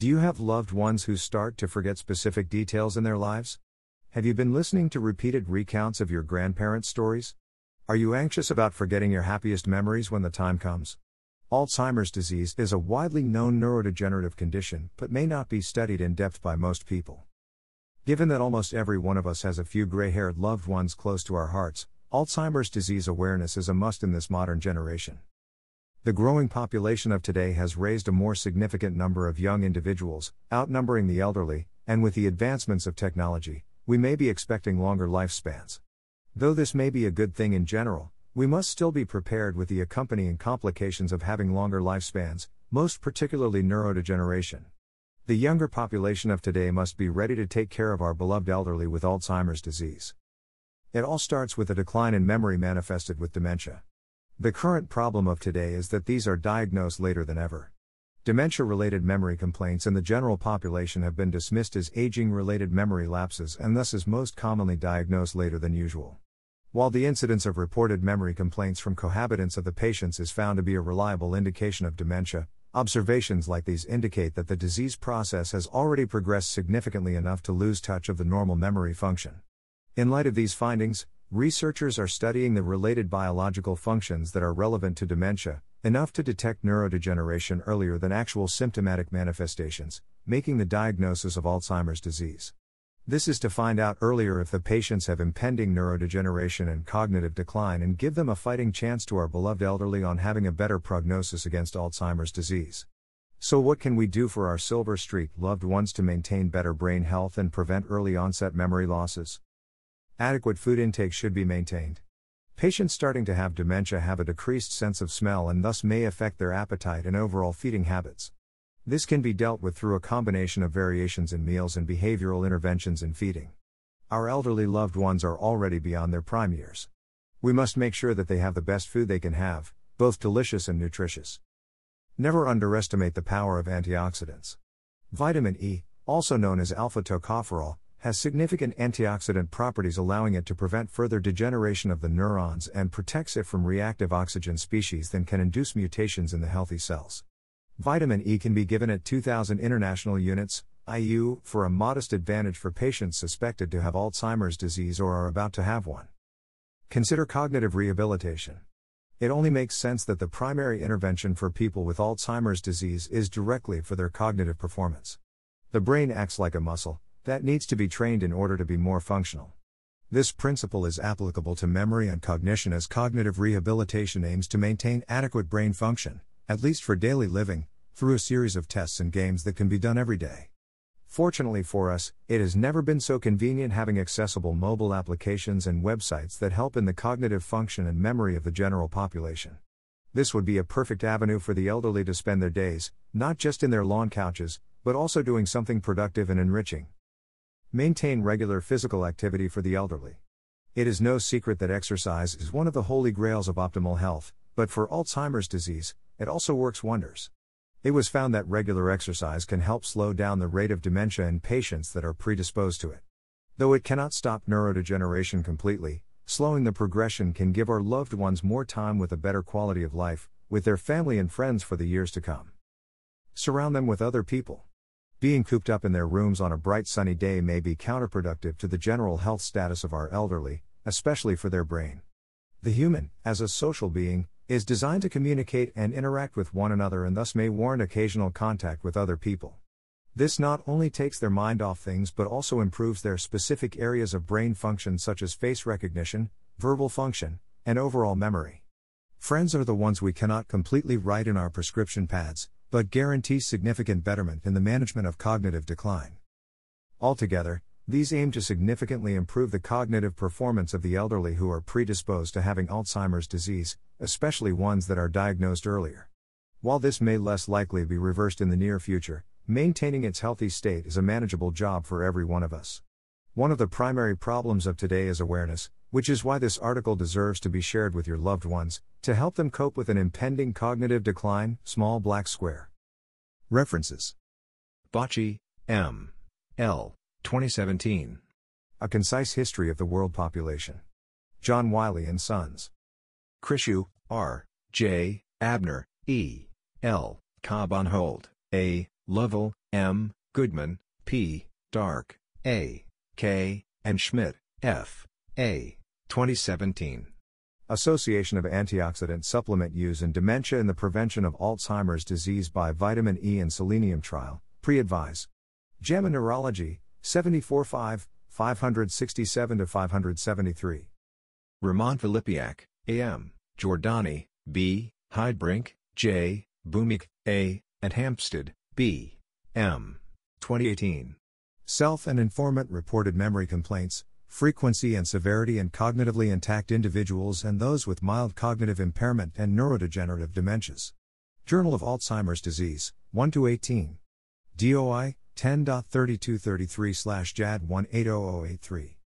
Do you have loved ones who start to forget specific details in their lives? Have you been listening to repeated recounts of your grandparents' stories? Are you anxious about forgetting your happiest memories when the time comes? Alzheimer's disease is a widely known neurodegenerative condition, but may not be studied in depth by most people. Given that almost every one of us has a few gray haired loved ones close to our hearts, Alzheimer's disease awareness is a must in this modern generation. The growing population of today has raised a more significant number of young individuals, outnumbering the elderly, and with the advancements of technology, we may be expecting longer lifespans. Though this may be a good thing in general, we must still be prepared with the accompanying complications of having longer lifespans, most particularly neurodegeneration. The younger population of today must be ready to take care of our beloved elderly with Alzheimer's disease. It all starts with a decline in memory manifested with dementia. The current problem of today is that these are diagnosed later than ever. Dementia related memory complaints in the general population have been dismissed as aging related memory lapses and thus is most commonly diagnosed later than usual. While the incidence of reported memory complaints from cohabitants of the patients is found to be a reliable indication of dementia, observations like these indicate that the disease process has already progressed significantly enough to lose touch of the normal memory function. In light of these findings, Researchers are studying the related biological functions that are relevant to dementia, enough to detect neurodegeneration earlier than actual symptomatic manifestations, making the diagnosis of Alzheimer's disease. This is to find out earlier if the patients have impending neurodegeneration and cognitive decline and give them a fighting chance to our beloved elderly on having a better prognosis against Alzheimer's disease. So, what can we do for our Silver Streak loved ones to maintain better brain health and prevent early onset memory losses? Adequate food intake should be maintained. Patients starting to have dementia have a decreased sense of smell and thus may affect their appetite and overall feeding habits. This can be dealt with through a combination of variations in meals and behavioral interventions in feeding. Our elderly loved ones are already beyond their prime years. We must make sure that they have the best food they can have, both delicious and nutritious. Never underestimate the power of antioxidants. Vitamin E, also known as alpha tocopherol, has significant antioxidant properties allowing it to prevent further degeneration of the neurons and protects it from reactive oxygen species that can induce mutations in the healthy cells. Vitamin E can be given at 2000 international units IU for a modest advantage for patients suspected to have Alzheimer's disease or are about to have one. Consider cognitive rehabilitation. It only makes sense that the primary intervention for people with Alzheimer's disease is directly for their cognitive performance. The brain acts like a muscle, that needs to be trained in order to be more functional. This principle is applicable to memory and cognition as cognitive rehabilitation aims to maintain adequate brain function, at least for daily living, through a series of tests and games that can be done every day. Fortunately for us, it has never been so convenient having accessible mobile applications and websites that help in the cognitive function and memory of the general population. This would be a perfect avenue for the elderly to spend their days, not just in their lawn couches, but also doing something productive and enriching. Maintain regular physical activity for the elderly. It is no secret that exercise is one of the holy grails of optimal health, but for Alzheimer's disease, it also works wonders. It was found that regular exercise can help slow down the rate of dementia in patients that are predisposed to it. Though it cannot stop neurodegeneration completely, slowing the progression can give our loved ones more time with a better quality of life, with their family and friends for the years to come. Surround them with other people. Being cooped up in their rooms on a bright sunny day may be counterproductive to the general health status of our elderly, especially for their brain. The human, as a social being, is designed to communicate and interact with one another and thus may warrant occasional contact with other people. This not only takes their mind off things but also improves their specific areas of brain function such as face recognition, verbal function, and overall memory. Friends are the ones we cannot completely write in our prescription pads, but guarantees significant betterment in the management of cognitive decline. Altogether, these aim to significantly improve the cognitive performance of the elderly who are predisposed to having Alzheimer's disease, especially ones that are diagnosed earlier. While this may less likely be reversed in the near future, maintaining its healthy state is a manageable job for every one of us. One of the primary problems of today is awareness, which is why this article deserves to be shared with your loved ones, to help them cope with an impending cognitive decline. Small black square. References Bacci, M. L. 2017. A Concise History of the World Population. John Wiley and Sons. Kryscio, R. J. Abner, E. L. Cobb A. Lovell, M., Goodman, P., Darke, A., K., and Schmitt, F. A. 2017. Association of Antioxidant Supplement Use in Dementia in the Prevention of Alzheimer's Disease by Vitamin E and Selenium Trial, PREADViSE. JAMA Neurology, 74 5, 567 573. Rahman-Filipiak, A.M., Giordani, B., Heidebrink, J., Bhaumik, A., and Hampstead, B. M. 2018. Self and informant reported memory complaints, frequency and severity in cognitively intact individuals and those with mild cognitive impairment and neurodegenerative dementias. Journal of Alzheimer's Disease, 1 to 18. DOI 10.3233/JAD 180083.